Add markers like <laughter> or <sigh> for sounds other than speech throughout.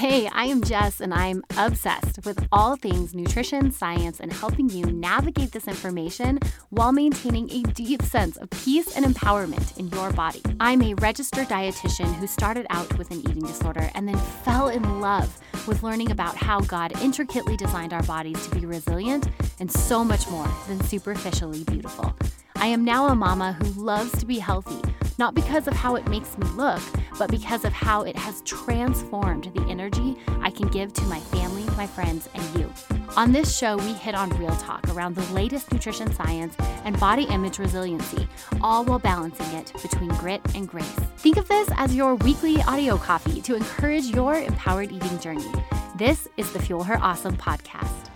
Hey, I am Jess, and I'm obsessed with all things nutrition, science, and helping you navigate this information while maintaining a deep sense of peace and empowerment in your body. I'm a registered dietitian who started out with an eating disorder and then fell in love with learning about how God intricately designed our bodies to be resilient and so much more than superficially beautiful. I am now a mama who loves to be healthy, not because of how it makes me look, but because of how it has transformed the energy I can give to my family, my friends, and you. On this show, we hit on real talk around the latest nutrition science and body image resiliency, all while balancing it between grit and grace. Think of this as your weekly audio coffee to encourage your empowered eating journey. This is the Fuel Her Awesome podcast.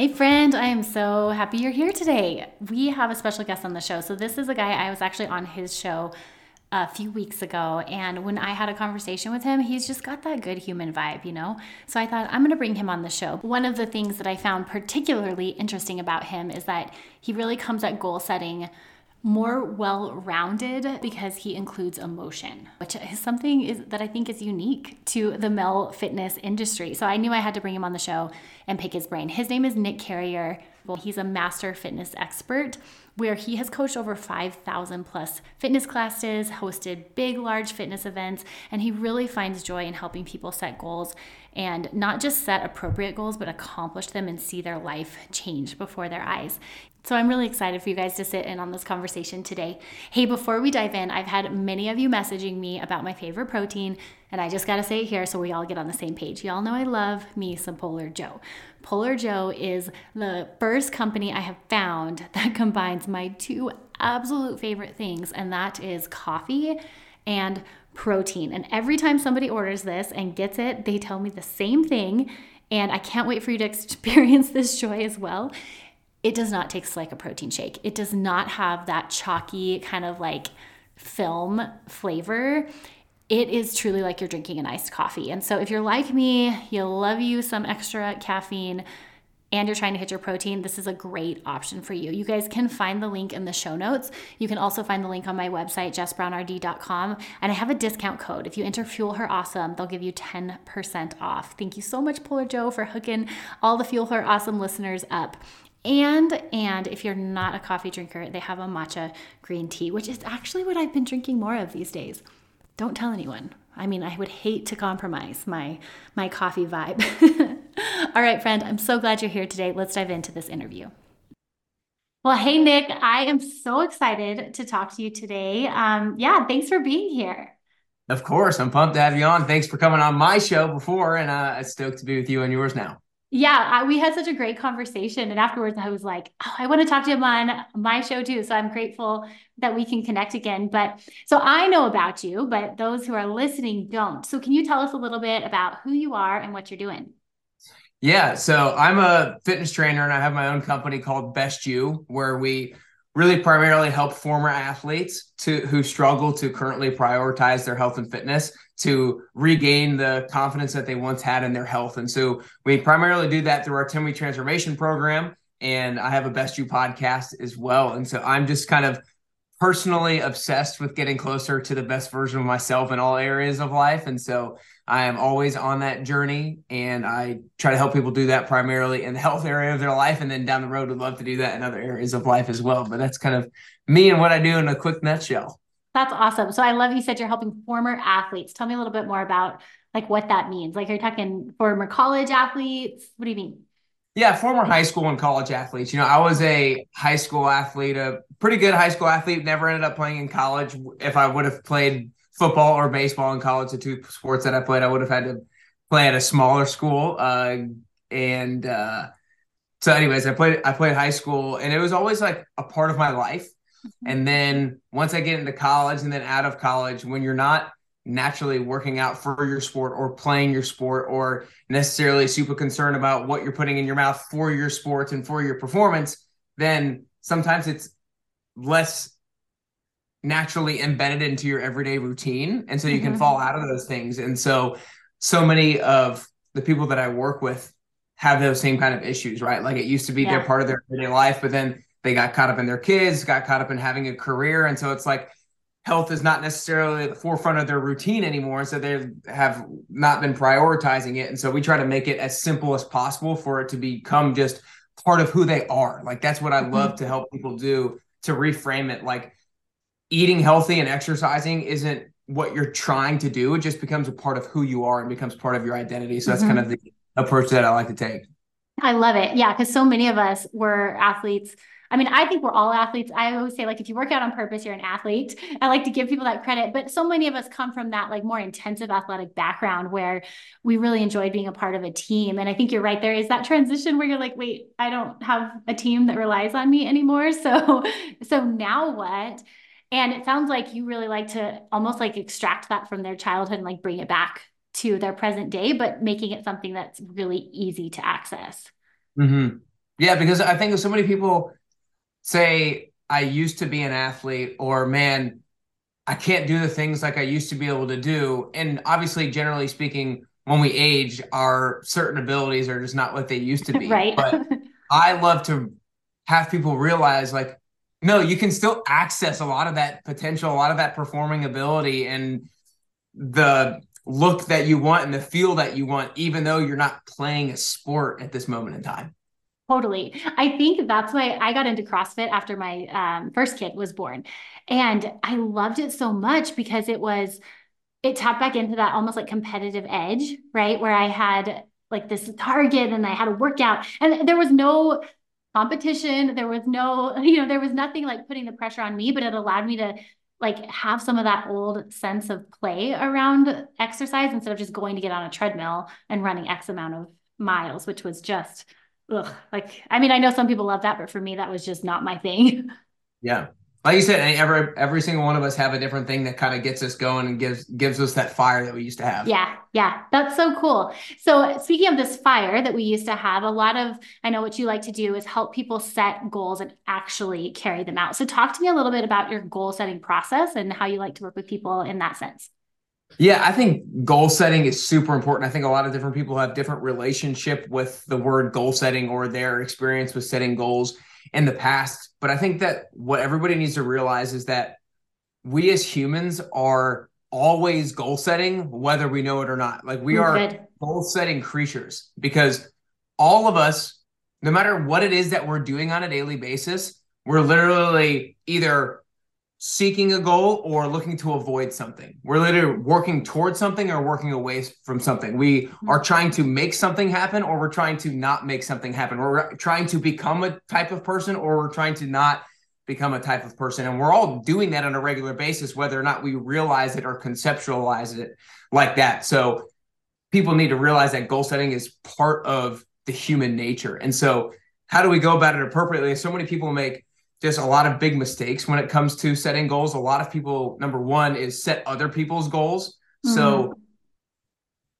Hey, friend, I am so happy you're here today. We have a special guest on the show. So, this is a guy I was actually on his show a few weeks ago. And when I had a conversation with him, he's just got that good human vibe, you know? So, I thought I'm going to bring him on the show. One of the things that I found particularly interesting about him is that he really comes at goal setting more well-rounded because he includes emotion, which is something is, that I think is unique to the male fitness industry. So I knew I had to bring him on the show and pick his brain. His name is Nick Carrier. Well, he's a master fitness expert where he has coached over 5,000 plus fitness classes, hosted big, large fitness events, and he really finds joy in helping people set goals and not just set appropriate goals, but accomplish them and see their life change before their eyes. So I'm really excited for you guys to sit in on this conversation today. Hey, before we dive in, I've had many of you messaging me about my favorite protein, and I just got to say it here so we all get on the same page. Y'all know I love me some Polar Joe. Polar Joe is the first company I have found <laughs> that combines my two absolute favorite things, and that is coffee and protein. And every time somebody orders this and gets it, they tell me the same thing. And I can't wait for you to <laughs> experience this joy as well it does not taste like a protein shake. It does not have that chalky kind of like film flavor. It is truly like you're drinking an iced coffee. And so if you're like me, you'll love you some extra caffeine and you're trying to hit your protein, this is a great option for you. You guys can find the link in the show notes. You can also find the link on my website, jessbrownrd.com. And I have a discount code. If you enter Fuel Her Awesome, they'll give you 10% off. Thank you so much, Polar Joe, for hooking all the Fuel Her Awesome listeners up. And and if you're not a coffee drinker, they have a matcha green tea, which is actually what I've been drinking more of these days. Don't tell anyone. I mean, I would hate to compromise my my coffee vibe. <laughs> All right, friend, I'm so glad you're here today. Let's dive into this interview. Well, hey Nick, I am so excited to talk to you today. Um, yeah, thanks for being here. Of course, I'm pumped to have you on. Thanks for coming on my show before, and uh, stoked to be with you on yours now. Yeah, I, we had such a great conversation. And afterwards, I was like, oh, I want to talk to him on my show too. So I'm grateful that we can connect again. But so I know about you, but those who are listening don't. So can you tell us a little bit about who you are and what you're doing? Yeah, so I'm a fitness trainer and I have my own company called Best You, where we really primarily help former athletes to who struggle to currently prioritize their health and fitness to regain the confidence that they once had in their health. And so we primarily do that through our 10 week transformation program. And I have a Best You podcast as well. And so I'm just kind of personally obsessed with getting closer to the best version of myself in all areas of life. And so I am always on that journey and I try to help people do that primarily in the health area of their life. And then down the road, would love to do that in other areas of life as well. But that's kind of me and what I do in a quick nutshell. That's awesome. So I love you said you're helping former athletes. Tell me a little bit more about like what that means. Like you're talking former college athletes. What do you mean? Yeah, former high school and college athletes. You know, I was a high school athlete, a pretty good high school athlete. Never ended up playing in college. If I would have played football or baseball in college, the two sports that I played, I would have had to play at a smaller school. Uh, and uh, so, anyways, I played. I played high school, and it was always like a part of my life. Mm-hmm. And then once I get into college and then out of college, when you're not naturally working out for your sport or playing your sport or necessarily super concerned about what you're putting in your mouth for your sport and for your performance, then sometimes it's less naturally embedded into your everyday routine. And so you mm-hmm. can fall out of those things. And so, so many of the people that I work with have those same kind of issues, right? Like it used to be yeah. they're part of their everyday life, but then they got caught up in their kids, got caught up in having a career. And so it's like health is not necessarily at the forefront of their routine anymore. So they have not been prioritizing it. And so we try to make it as simple as possible for it to become just part of who they are. Like that's what I mm-hmm. love to help people do to reframe it. Like eating healthy and exercising isn't what you're trying to do. It just becomes a part of who you are and becomes part of your identity. So that's mm-hmm. kind of the approach that I like to take. I love it. Yeah. Cause so many of us were athletes I mean, I think we're all athletes. I always say, like, if you work out on purpose, you're an athlete. I like to give people that credit. But so many of us come from that like more intensive athletic background where we really enjoyed being a part of a team. And I think you're right. There is that transition where you're like, wait, I don't have a team that relies on me anymore. <laughs> So, so now what? And it sounds like you really like to almost like extract that from their childhood and like bring it back to their present day, but making it something that's really easy to access. Mm-hmm. Yeah, because I think so many people say I used to be an athlete or man, I can't do the things like I used to be able to do. And obviously, generally speaking, when we age, our certain abilities are just not what they used to be. <laughs> right. But I love to have people realize like, no, you can still access a lot of that potential, a lot of that performing ability and the look that you want and the feel that you want, even though you're not playing a sport at this moment in time. Totally. I think that's why I got into CrossFit after my um, first kid was born. And I loved it so much because it was, it tapped back into that almost like competitive edge, right? Where I had like this target and I had a workout and there was no competition. There was no, <laughs> you know, there was nothing like putting the pressure on me, but it allowed me to like have some of that old sense of play around exercise instead of just going to get on a treadmill and running X amount of miles, which was just ugh, like I mean, I know some people love that, but for me, that was just not my thing. <laughs> Yeah. Like you said, every every single one of us have a different thing that kind of gets us going and gives gives us that fire that we used to have. Yeah, yeah, that's so cool. So speaking of this fire that we used to have, a lot of I know what you like to do is help people set goals and actually carry them out. So talk to me a little bit about your goal setting process and how you like to work with people in that sense. Yeah, I think goal setting is super important. I think a lot of different people have different relationship with the word goal setting or their experience with setting goals in the past. But I think that what everybody needs to realize is that we as humans are always goal setting, whether we know it or not. Like we are goal setting creatures because all of us, no matter what it is that we're doing on a daily basis, we're literally either seeking a goal or looking to avoid something. We're literally working towards something or working away from something. We mm-hmm. are trying to make something happen or we're trying to not make something happen. We're trying to become a type of person or we're trying to not become a type of person. And we're all doing that on a regular basis, whether or not we realize it or conceptualize it like that. So people need to realize that goal setting is part of the human nature. And so how do we go about it appropriately? So many people make just a lot of big mistakes when it comes to setting goals. A lot of people, number one, is set other people's goals. Mm-hmm. So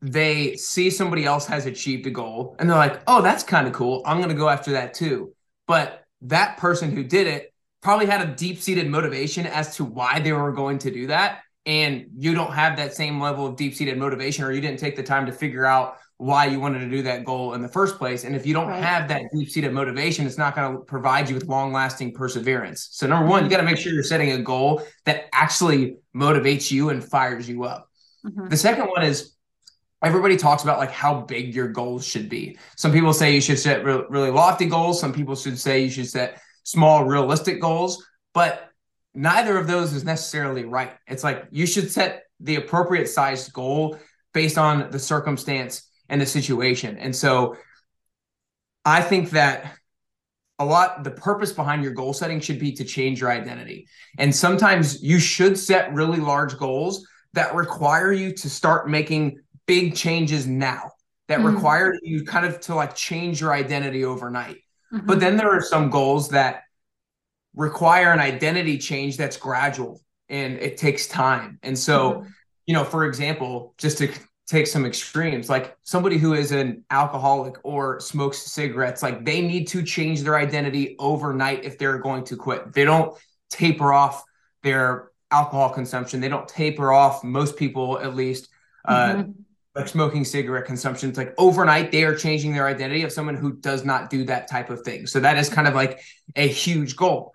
they see somebody else has achieved a goal and they're like, oh, that's kind of cool. I'm going to go after that too. But that person who did it probably had a deep seated motivation as to why they were going to do that. And you don't have that same level of deep seated motivation, or you didn't take the time to figure out why you wanted to do that goal in the first place. And if you don't right. have that deep seated motivation, it's not going to provide you with long lasting perseverance. So, number one, you got to make sure you're setting a goal that actually motivates you and fires you up. Mm-hmm. The second one is everybody talks about like how big your goals should be. Some people say you should set re- really lofty goals, some people should say you should set small, realistic goals, but neither of those is necessarily right. It's like you should set the appropriate sized goal based on the circumstance and the situation. And so I think that a lot the purpose behind your goal setting should be to change your identity. And sometimes you should set really large goals that require you to start making big changes now that mm-hmm. require you kind of to like change your identity overnight. Mm-hmm. But then there are some goals that require an identity change that's gradual and it takes time. And so, mm-hmm. you know, for example, just to take some extremes. Like somebody who is an alcoholic or smokes cigarettes like they need to change their identity overnight if they're going to quit. They don't taper off their alcohol consumption. They don't taper off most people at least uh, mm-hmm. like smoking cigarette consumption. It's like overnight they are changing their identity of someone who does not do that type of thing. So that is kind of like a huge goal.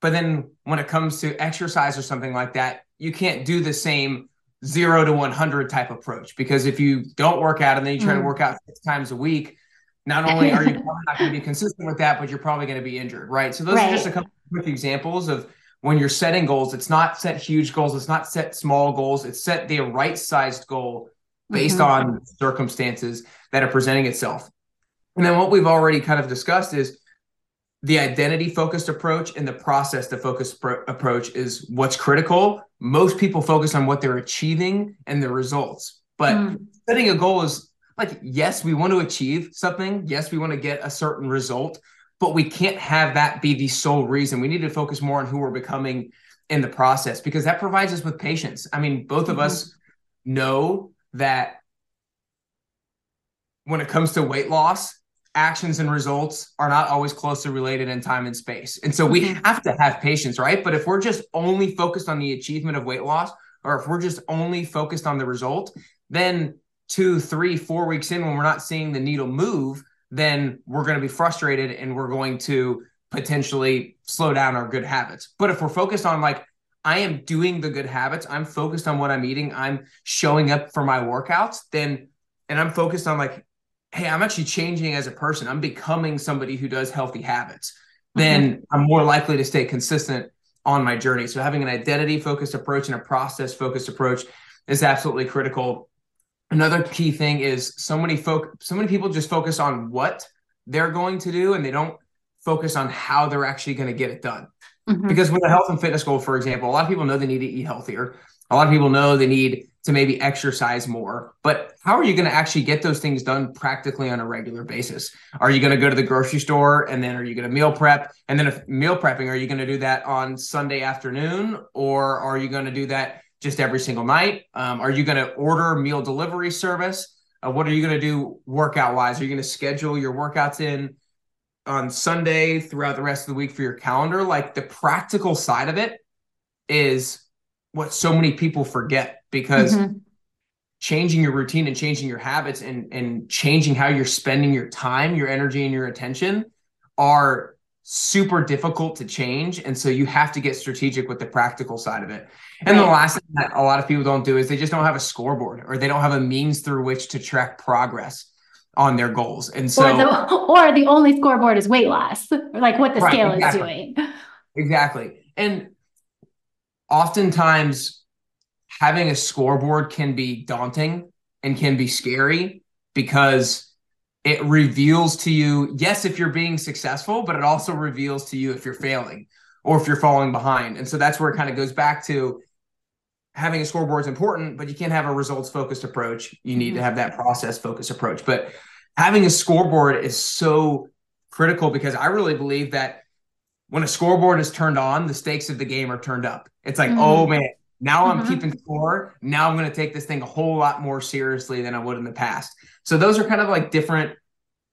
But then when it comes to exercise or something like that, you can't do the same zero to 100 type approach because if you don't work out and then you try mm. to work out six times a week, not only are you <laughs> not going to be consistent with that, but you're probably going to be injured, right? So those right. are just a couple quick examples of when you're setting goals. It's not set huge goals, it's not set small goals, it's set the right sized goal based mm-hmm. on circumstances that are presenting itself. And then what we've already kind of discussed is the identity focused approach and the process to focus pro- approach is what's critical. Most people focus on what they're achieving and the results. But mm. setting a goal is like, yes, we want to achieve something. Yes, we want to get a certain result, but we can't have that be the sole reason. We need to focus more on who we're becoming in the process because that provides us with patience. I mean, both mm-hmm. of us know that when it comes to weight loss, actions and results are not always closely related in time and space. And so we mm-hmm. have to have patience, right? But if we're just only focused on the achievement of weight loss, or if we're just only focused on the result, then two, three, four weeks in, when we're not seeing the needle move, then we're going to be frustrated and we're going to potentially slow down our good habits. But if we're focused on like, I am doing the good habits, I'm focused on what I'm eating, I'm showing up for my workouts, then, and I'm focused on like, hey, I'm actually changing as a person. I'm becoming somebody who does healthy habits. Mm-hmm. Then I'm more likely to stay consistent on my journey. So having an identity focused approach and a process focused approach is absolutely critical. Another key thing is so many folk so many people just focus on what they're going to do and they don't focus on how they're actually going to get it done. Mm-hmm. Because with a health and fitness goal, for example, a lot of people know they need to eat healthier. A lot of people know they need to maybe exercise more. But how are you going to actually get those things done practically on a regular basis? Are you going to go to the grocery store and then are you going to meal prep? And then if meal prepping, are you going to do that on Sunday afternoon or are you going to do that just every single night? Um, are you going to order meal delivery service? Uh, what are you going to do workout wise? Are you going to schedule your workouts in on Sunday throughout the rest of the week for your calendar? Like the practical side of it is what so many people forget because mm-hmm. changing your routine and changing your habits and and changing how you're spending your time, your energy and your attention are super difficult to change and so you have to get strategic with the practical side of it. And right. the last thing that a lot of people don't do is they just don't have a scoreboard or they don't have a means through which to track progress on their goals. And so or the, or the only scoreboard is weight loss, like what the right, scale exactly. is doing. Exactly. And oftentimes having a scoreboard can be daunting and can be scary because it reveals to you, yes, if you're being successful, but it also reveals to you if you're failing or if you're falling behind. And so that's where it kind of goes back to having a scoreboard is important, but you can't have a results focused approach. You need mm-hmm. to have that process focused approach. But having a scoreboard is so critical because I really believe that when a scoreboard is turned on, the stakes of the game are turned up. It's like, mm-hmm. oh man, now I'm mm-hmm. keeping score. Now I'm going to take this thing a whole lot more seriously than I would in the past. So those are kind of like different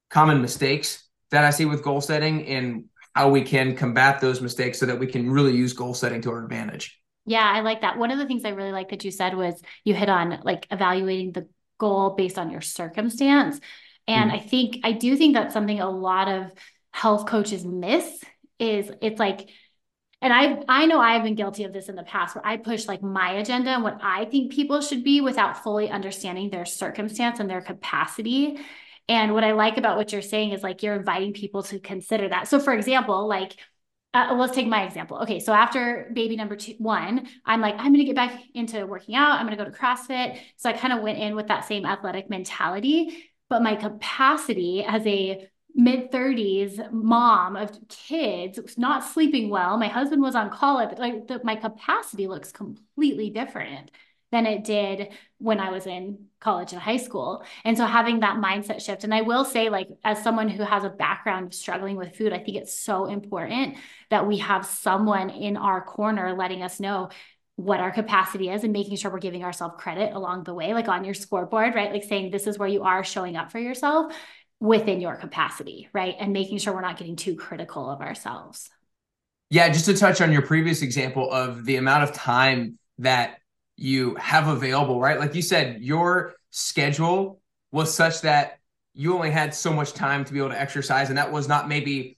common mistakes that I see with goal setting and how we can combat those mistakes so that we can really use goal setting to our advantage. Yeah, I like that. One of the things I really like that you said was you hit on like evaluating the goal based on your circumstance. And mm-hmm. I think I do think that's something a lot of health coaches miss is it's like and I I know I've been guilty of this in the past where I push like my agenda and what I think people should be without fully understanding their circumstance and their capacity. And what I like about what you're saying is like you're inviting people to consider that. So for example, like uh, let's take my example. Okay, so after baby number two, one, I'm like, I'm gonna get back into working out. I'm gonna go to CrossFit. So I kind of went in with that same athletic mentality, but my capacity as a mid 30s mom of kids not sleeping well. My husband was on call but like the, my capacity looks completely different than it did when i was in college and high school. And so having that mindset shift and i will say like as someone who has a background of struggling with food i think it's so important that we have someone in our corner letting us know what our capacity is and making sure we're giving ourselves credit along the way, like on your scoreboard, right? Like saying this is where you are showing up for yourself within your capacity, right? And making sure we're not getting too critical of ourselves. Yeah, just to touch on your previous example of the amount of time that you have available, right? Like you said, your schedule was such that you only had so much time to be able to exercise, and that was not maybe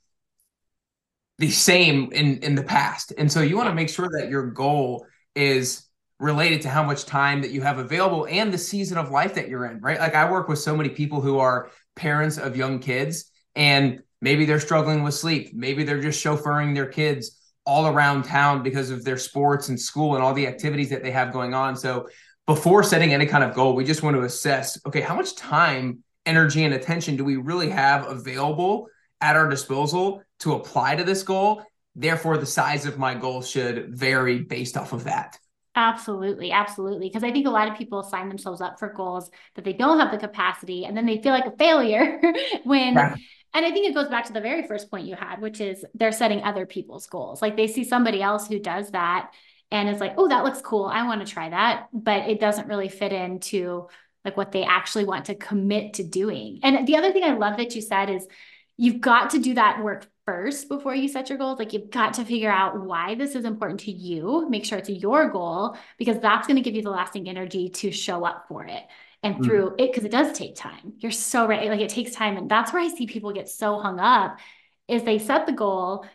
the same in in the past. And so you want to make sure that your goal is related to how much time that you have available and the season of life that you're in, right? Like I work with so many people who are parents of young kids and maybe they're struggling with sleep, maybe they're just chauffeuring their kids all around town because of their sports and school and all the activities that they have going on. So before setting any kind of goal, we just want to assess, okay, how much time, energy and attention do we really have available at our disposal to apply to this goal. Therefore, the size of my goal should vary based off of that. Absolutely, absolutely. Because I think a lot of people sign themselves up for goals that they don't have the capacity, and then they feel like a failure <laughs> when. Yeah. And I think it goes back to the very first point you had, which is they're setting other people's goals. Like they see somebody else who does that and it's like, oh, that looks cool. I want to try that. But it doesn't really fit into like what they actually want to commit to doing. And the other thing I love that you said is you've got to do that work first before you set your goals. Like you've got to figure out why this is important to you, make sure it's your goal, because that's going to give you the lasting energy to show up for it and mm. through mm. it, because it does take time. You're so right. Like it takes time. And that's where I see people get so hung up is they set the goal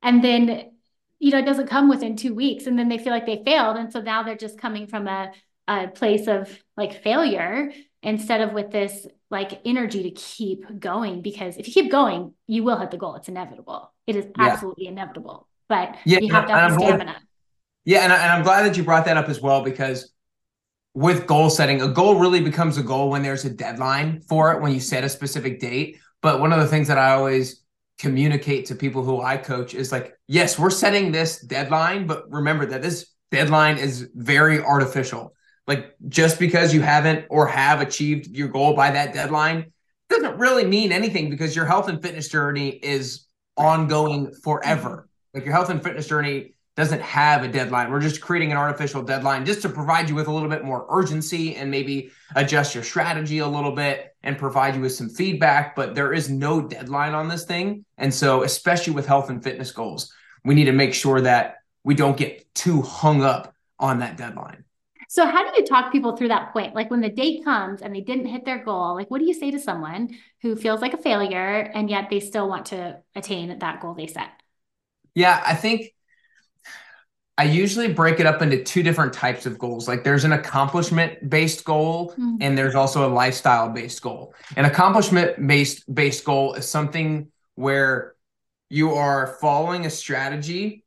and then you know it doesn't come within two weeks and then they feel like they failed and so now they're just coming from a, a place of like failure instead of with this like energy to keep going because if you keep going, you will hit the goal. It's inevitable. It is absolutely yeah. inevitable. But yeah, you have to have stamina. Glad, yeah, and, I, and I'm glad that you brought that up as well because with goal setting, a goal really becomes a goal when there's a deadline for it, when you set a specific date. But one of the things that I always communicate to people who I coach is like, yes, we're setting this deadline, but remember that this deadline is very artificial. Like just because you haven't or have achieved your goal by that deadline doesn't really mean anything because your health and fitness journey is ongoing forever. Mm-hmm. Like your health and fitness journey doesn't have a deadline. We're just creating an artificial deadline just to provide you with a little bit more urgency and maybe adjust your strategy a little bit and provide you with some feedback. But there is no deadline on this thing. And so, especially with health and fitness goals, we need to make sure that we don't get too hung up on that deadline. So how do you talk people through that point? Like when the date comes and they didn't hit their goal, like what do you say to someone who feels like a failure and yet they still want to attain that goal they set? Yeah, I think I usually break it up into two different types of goals. Like there's an accomplishment based goal mm-hmm. and there's also a lifestyle based goal. An accomplishment based based goal is something where you are following a strategy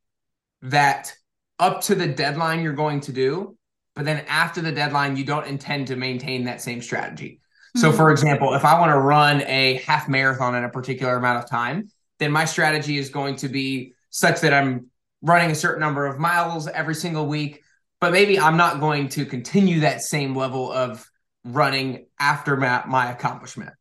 that up to the deadline you're going to do but then after the deadline, you don't intend to maintain that same strategy. Mm-hmm. So, for example, if I want to run a half marathon in a particular amount of time, then my strategy is going to be such that I'm running a certain number of miles every single week, but maybe I'm not going to continue that same level of running after my, my accomplishment.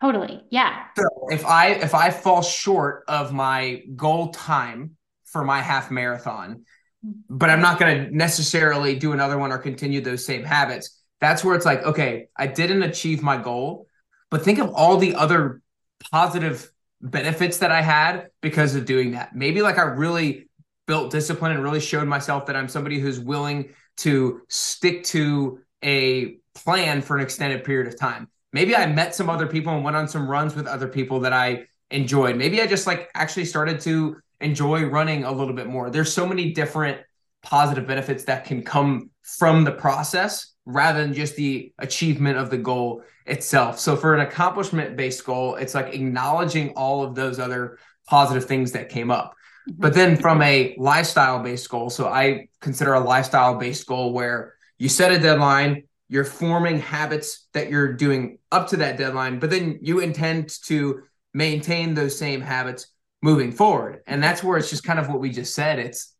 Totally. Yeah. So if I if I fall short of my goal time for my half marathon, but I'm not going to necessarily do another one or continue those same habits. That's where it's like, okay, I didn't achieve my goal, but think of all the other positive benefits that I had because of doing that. Maybe like I really built discipline and really showed myself that I'm somebody who's willing to stick to a plan for an extended period of time. Maybe I met some other people and went on some runs with other people that I enjoyed. Maybe I just like actually started to enjoy running a little bit more. There's so many different positive benefits that can come from the process rather than just the achievement of the goal itself. So for an accomplishment based goal, it's like acknowledging all of those other positive things that came up. Mm-hmm. But then from a lifestyle based goal, so I consider a lifestyle based goal where you set a deadline, you're forming habits that you're doing up to that deadline, but then you intend to maintain those same habits moving forward. And that's where it's just kind of what we just said. It's,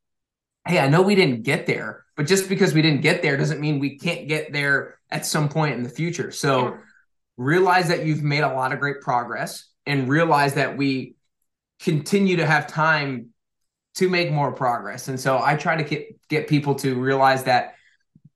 hey, I know we didn't get there, but just because we didn't get there doesn't mean we can't get there at some point in the future. So realize that you've made a lot of great progress and realize that we continue to have time to make more progress. And so I try to get get people to realize that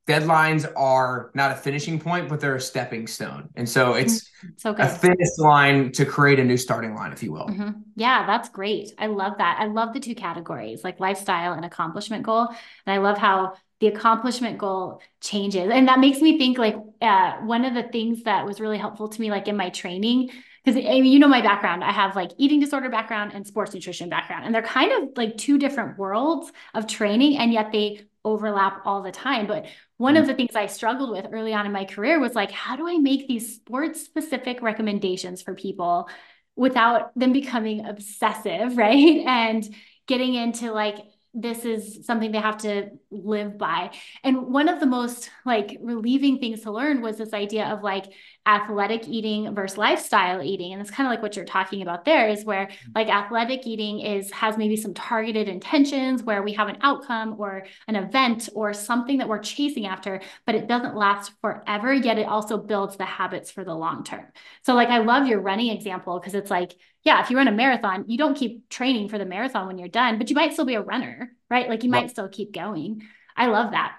deadlines are not a finishing point, but they're a stepping stone. And so it's so a finish line to create a new starting line, if you will. Mm-hmm. Yeah, that's great. I love that. I love the two categories, like lifestyle and accomplishment goal. And I love how the accomplishment goal changes. And that makes me think like uh, one of the things that was really helpful to me, like in my training, because I mean, you know my background i have like eating disorder background and sports nutrition background and they're kind of like two different worlds of training and yet they overlap all the time but one of mm. the things i struggled with early on in my career was like how do i make these sports specific recommendations for people without them becoming obsessive <laughs> right and getting into like this is something they have to live by. And one of the most like relieving things to learn was this idea of like athletic eating versus lifestyle eating. And it's kind of like what you're talking about there is where mm-hmm. like athletic eating is has maybe some targeted intentions where we have an outcome or an event or something that we're chasing after but it doesn't last forever yet it also builds the habits for the long term. So like i love your running example because it's like yeah if you run a marathon you don't keep training for the marathon when you're done but you might still be a runner right? Like you might still keep going. I love that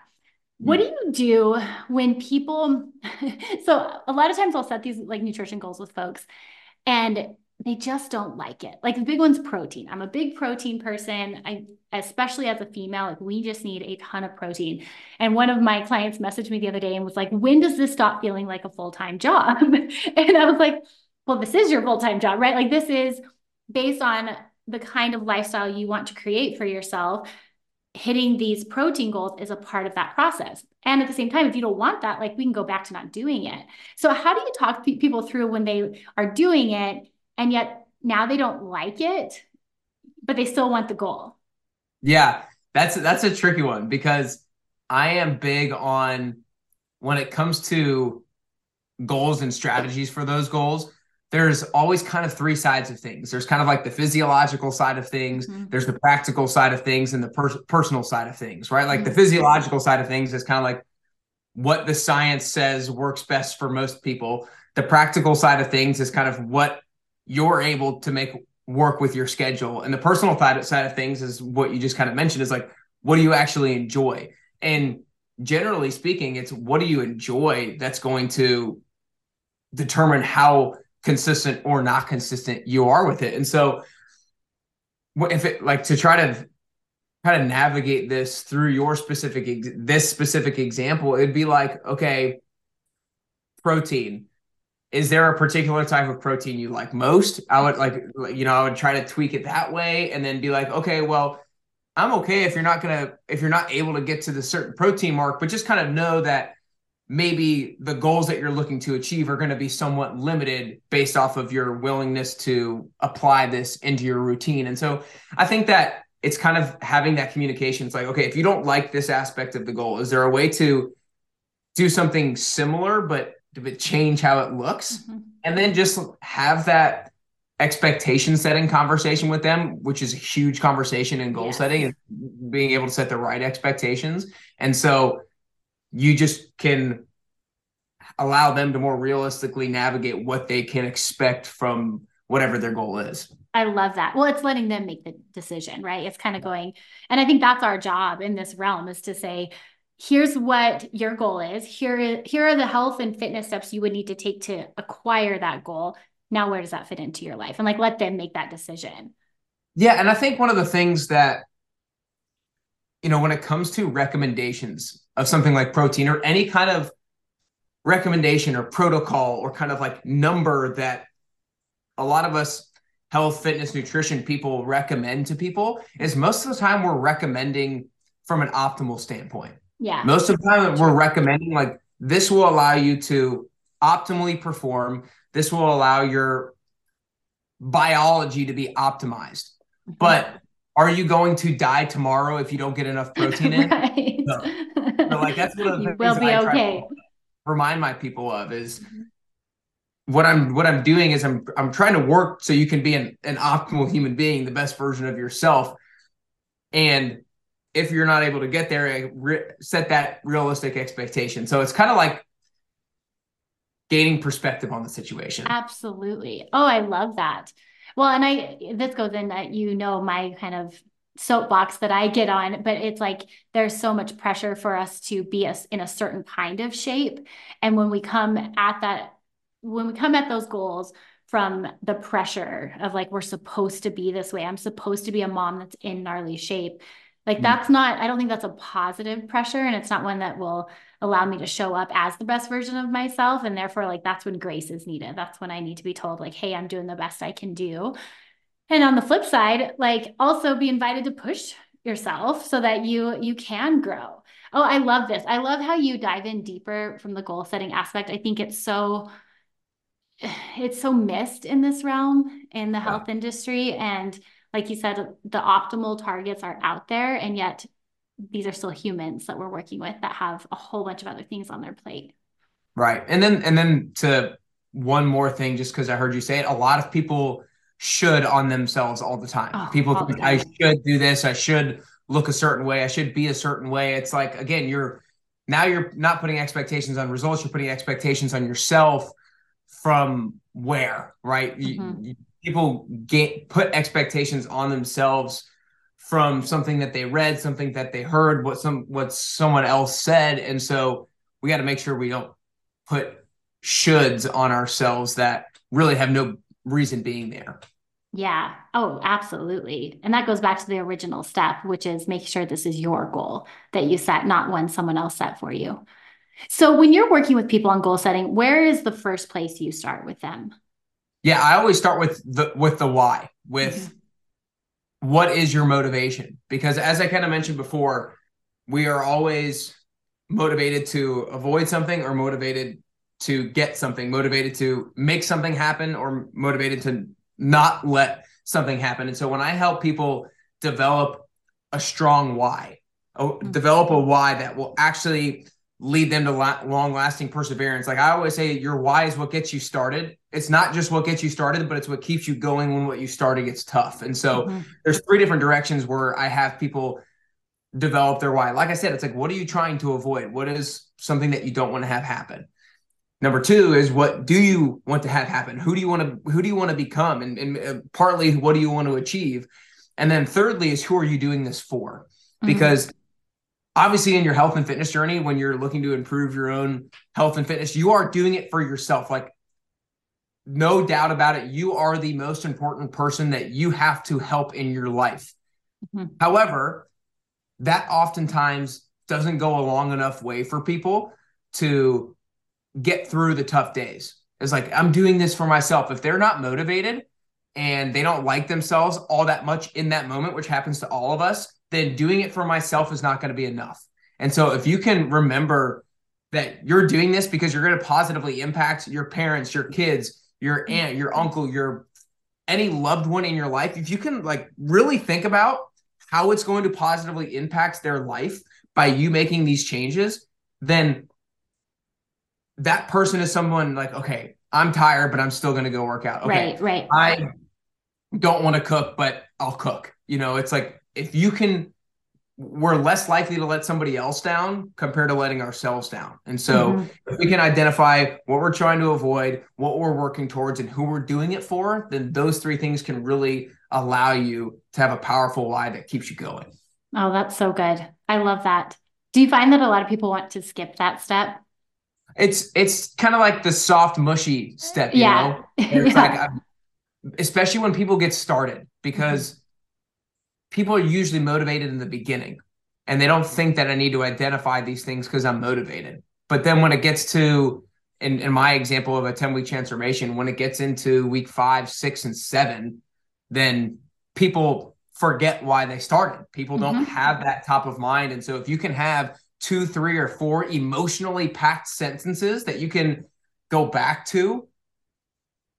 what do mm. you do when people <laughs> so a lot of times I'll set these like nutrition goals with folks and they just don't like it. Like the big one's protein. I'm a big protein person. I especially as a female, like we just need a ton of protein. And one of my clients messaged me the other day and was like, "When does this stop feeling like a full-time job?" <laughs> and I was like, "Well, this is your full-time job, right? Like this is based on the kind of lifestyle you want to create for yourself hitting these protein goals is a part of that process. And at the same time, if you don't want that, like we can go back to not doing it. So, how do you talk people through when they are doing it and yet now they don't like it, but they still want the goal? Yeah, that's that's a tricky one because I am big on when it comes to goals and strategies for those goals there's always kind of three sides of things. There's kind of like the physiological side of things, mm-hmm. there's the practical side of things, and the per- personal side of things, right? Like mm-hmm. the physiological side of things is kind of like what the science says works best for most people. The practical side of things is kind of what you're able to make work with your schedule. And the personal side of things is what you just kind of mentioned is like, what do you actually enjoy? And generally speaking, it's what do you enjoy that's going to determine how consistent or not consistent you are with it. And so if it like to try to kind of navigate this through your specific this specific example, it'd be like, okay, protein. Is there a particular type of protein you like most? I would like, you know, I would try to tweak it that way and then be like, okay, well, I'm okay if you're not gonna if you're not able to get to the certain protein mark, but just kind of know that maybe the goals that you're looking to achieve are going to be somewhat limited based off of your willingness to apply this into your routine. And so I think that it's kind of having that communication. It's like, okay, if you don't like this aspect of the goal, is there a way to do something similar, but but change how it looks? Mm-hmm. And then just have that expectation setting conversation with them, which is a huge conversation in goal yes. setting and being able to set the right expectations. And so you just can allow them to more realistically navigate what they can expect from whatever their goal is. I love that. Well, it's letting them make the decision, right? It's kind of going, and I think that's our job in this realm is to say, here's what your goal is. Here, here are the health and fitness steps you would need to take to acquire that goal. Now, where does that fit into your life? And like, let them make that decision. Yeah. And I think one of the things that, you know, when it comes to recommendations, of something like protein or any kind of recommendation or protocol or kind of like number that a lot of us health fitness nutrition people recommend to people is most of the time we're recommending from an optimal standpoint. Yeah. Most of the time we're recommending like this will allow you to optimally perform. This will allow your biology to be optimized. Mm-hmm. but are you going to die tomorrow if you don't get enough <laughs> protein in right. no like that's one of the <laughs> things will be okay. remind my people of is mm-hmm. what I'm what I'm doing is I'm I'm trying to work so you can be an, an optimal human being, the best version of yourself. And if you're not able to get there, re- set that realistic expectation. So it's kind of like gaining perspective on the situation. Absolutely. Oh, I love that. Well, and I this goes in that you know my kind of soapbox that I get on, but it's like there's so much pressure for us to be a, in a certain kind of shape. And when we come at that, when we come at those goals from the pressure of like, we're supposed to be this way, I'm supposed to be a mom that's in gnarly shape. Like, mm-hmm. that's not, I don't think that's a positive pressure. And it's not one that will allow me to show up as the best version of myself. And therefore, like, that's when grace is needed. That's when I need to be told, like, hey, I'm doing the best I can do. And on the flip side, like, also be invited to push yourself so that you you can grow. Oh, I love this. I love how you dive in deeper from the goal setting aspect. I think it's so it's so missed in this realm in the health industry and like you said the optimal targets are out there and yet these are still humans that we're working with that have a whole bunch of other things on their plate. Right. And then and then to one more thing just because i heard you say it a lot of people should on themselves all the time. Oh, people think i should do this. I should look a certain way. I should be a certain way. It's like again you're now you're not putting expectations on results. You're putting expectations on yourself from where, right? Mm-hmm. You, people get put expectations on themselves from something that they read, something that they heard, what some what someone else said, and so we got to make sure we don't put shoulds on ourselves that really have no reason being there. Yeah. Oh, absolutely. And that goes back to the original step, which is making sure this is your goal that you set, not one someone else set for you. So when you're working with people on goal setting, where is the first place you start with them? Yeah, I always start with the with the why, with mm-hmm. What is your motivation? Because as I kind of mentioned before, we are always motivated to avoid something or motivated to get something, motivated to make something happen or motivated to not let something happen. And so when I help people develop a strong why, mm-hmm. develop a why that will actually lead them to la- long lasting perseverance. Like I always say, your why is what gets you started. It's not just what gets you started, but it's what keeps you going when what you started gets tough. And so mm-hmm. there's three different directions where I have people develop their why. Like I said, it's like, what are you trying to avoid? What is something that you don't want to have happen? Number two is what do you want to have happen? Who do you want to who do you want to become? And, and uh, partly what do you want to achieve? And then thirdly is who are you doing this for? Mm-hmm. Obviously in your health and fitness journey when you're looking to improve your own health and fitness you are doing it for yourself. Like no doubt about it you are the most important person that you have to help in your life. Mm-hmm. however that oftentimes doesn't go a long enough way for people to get through the tough days. It's like i'm doing this for myself. If they're not motivated and they don't like themselves all that much in that moment which happens to all of us then doing it for myself is not going to be enough. And so if you can remember that you're doing this because you're going to positively impact your parents, your kids, your aunt, your uncle, your any loved one in your life, if you can like really think about how it's going to positively impact their life by you making these changes, then that person is someone like, okay, I'm tired, but I'm still going to go work out. Okay, right, right. I don't want to cook, but I'll cook. You know, it's like if you can we're less likely to let somebody else down compared to letting ourselves down. And so mm-hmm. if we can identify what we're trying to avoid, what we're working towards, and who we're doing it for, then those three things can really allow you to have a powerful why that keeps you going. Oh, that's so good. I love that. Do you find that a lot of people want to skip that step? It's it's kind of like the soft, mushy step, you yeah. know? <laughs> Yeah. like especially when people get started because people are usually motivated in the beginning and they don't think that I need to identify these things because I'm motivated. But then when it gets to, in, in my example of a 10 week transformation, when it gets into week five, six, and seven, then people forget why they started. People don't mm-hmm. have that top of mind. And so if you can have two, three, or four emotionally packed sentences that you can go back to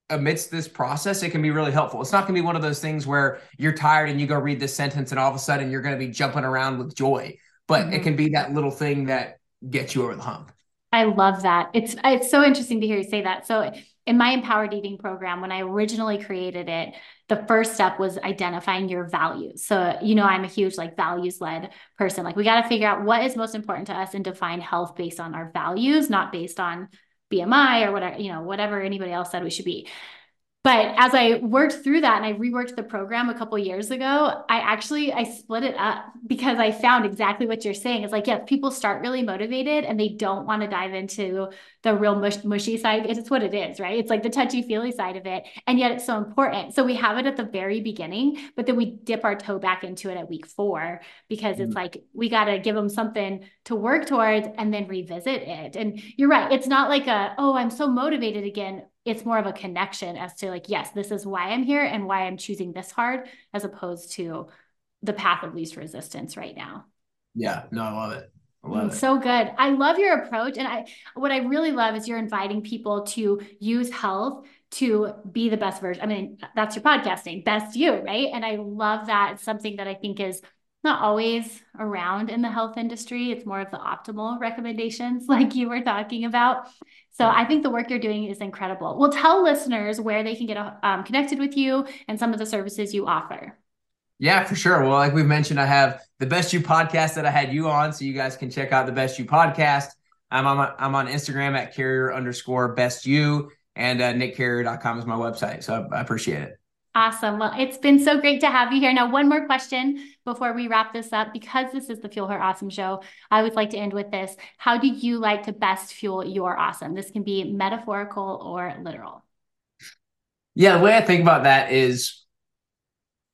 amidst this process, it can be really helpful. It's not going to be one of those things where you're tired and you go read this sentence and all of a sudden you're going to be jumping around with joy, but mm-hmm. it can be that little thing that gets you over the hump. I love that. It's it's so interesting to hear you say that. So in my empowered eating program when I originally created it, the first step was identifying your values. So, you know, I'm a huge like values led person. Like we got to figure out what is most important to us and define health based on our values, not based on BMI or whatever, you know, whatever anybody else said we should be. but as I worked through that and I reworked the program a couple years ago, I actually I split it up because I found exactly what you're saying. It's like, yes, people start really motivated and they don't want to dive into the real mush, mushy side. It's what it is, right? It's like the touchy feely side of it. And yet it's so important. So we have it at the very beginning, but then we dip our toe back into it at week four because mm-hmm. it's like we got to give them something to work towards and then revisit it. And you're right. It's not like a, oh, I'm so motivated again it's more of a connection as to like yes this is why i'm here and why i'm choosing this hard as opposed to the path of least resistance right now yeah no i love it I love mm, it. So good. I love your approach. And I what I really love is you're inviting people to use health to be the best version. I mean, that's your podcast name, Best You, right? And I love that. It's something that I think is not always around in the health industry. It's more of the optimal recommendations, <laughs> like you were talking about. So I think the work you're doing is incredible. Well, tell listeners where they can get um, connected with you and some of the services you offer. Yeah, for sure. Well, like we've mentioned, I have the Best You podcast that I had you on, so you guys can check out the Best You podcast. I'm on I'm on Instagram at carrier underscore best you and uh, nickcarrier.com is my website. So I, I appreciate it. Awesome. Well, it's been so great to have you here. Now, one more question before we wrap this up, because this is the Fuel Her Awesome show. I would like to end with this. How do you like to best fuel your awesome? This can be metaphorical or literal. Yeah, the way I think about that is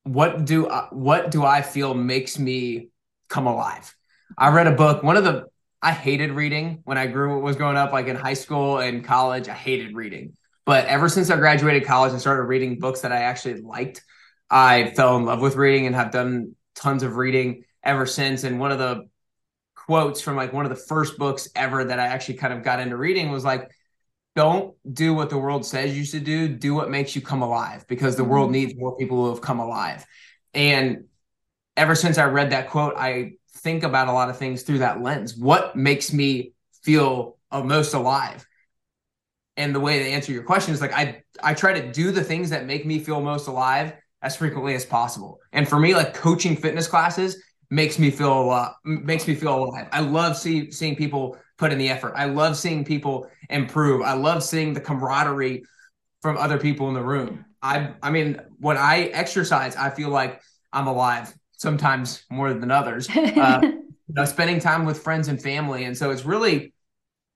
what do I, what do I feel makes me come alive? I read a book. One of the I hated reading when I grew was growing up, like in high school and college. I hated reading but ever since I graduated college and started reading books that I actually liked, I fell in love with reading and have done tons of reading ever since. And one of the quotes from like one of the first books ever that I actually kind of got into reading was like, don't do what the world says you should do. Do what makes you come alive because the world mm-hmm. needs more people who have come alive. And ever since I read that quote, I think about a lot of things through that lens. What makes me feel most alive? And the way to answer your question is like I I try to do the things that make me feel most alive as frequently as possible. And for me, like coaching fitness classes makes me feel a lot makes me feel alive. I love see, seeing people put in the effort. I love seeing people improve. I love seeing the camaraderie from other people in the room. I I mean, when I exercise, I feel like I'm alive. Sometimes more than others. <laughs> Uh, you know, spending time with friends and family, and so it's really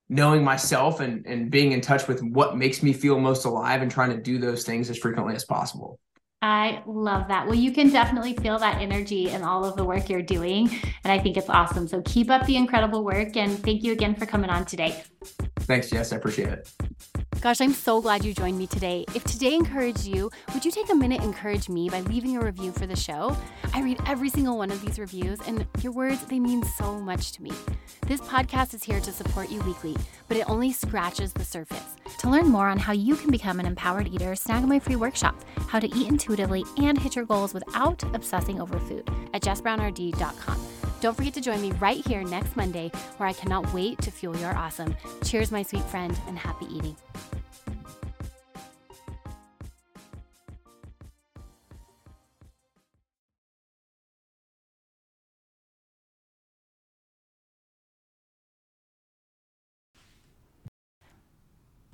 knowing myself and, and being in touch with what makes me feel most alive and trying to do those things as frequently as possible. I love that. Well, you can definitely feel that energy in all of the work you're doing. And I think it's awesome. So keep up the incredible work. And thank you again for coming on today. Thanks, Jess. I appreciate it. Gosh, I'm so glad you joined me today. If today encouraged you, would you take a minute encourage me by leaving a review for the show? I read every single one of these reviews, and your words, they mean so much to me. This podcast is here to support you weekly, but it only scratches the surface. To learn more on how you can become an empowered eater, snag my free workshop, How to Eat Intuitively and Hit Your Goals Without Obsessing Over Food at jessbrownrd.com. Don't forget to join me right here next Monday, where I cannot wait to fuel your awesome. Cheers, my sweet friend, and happy eating.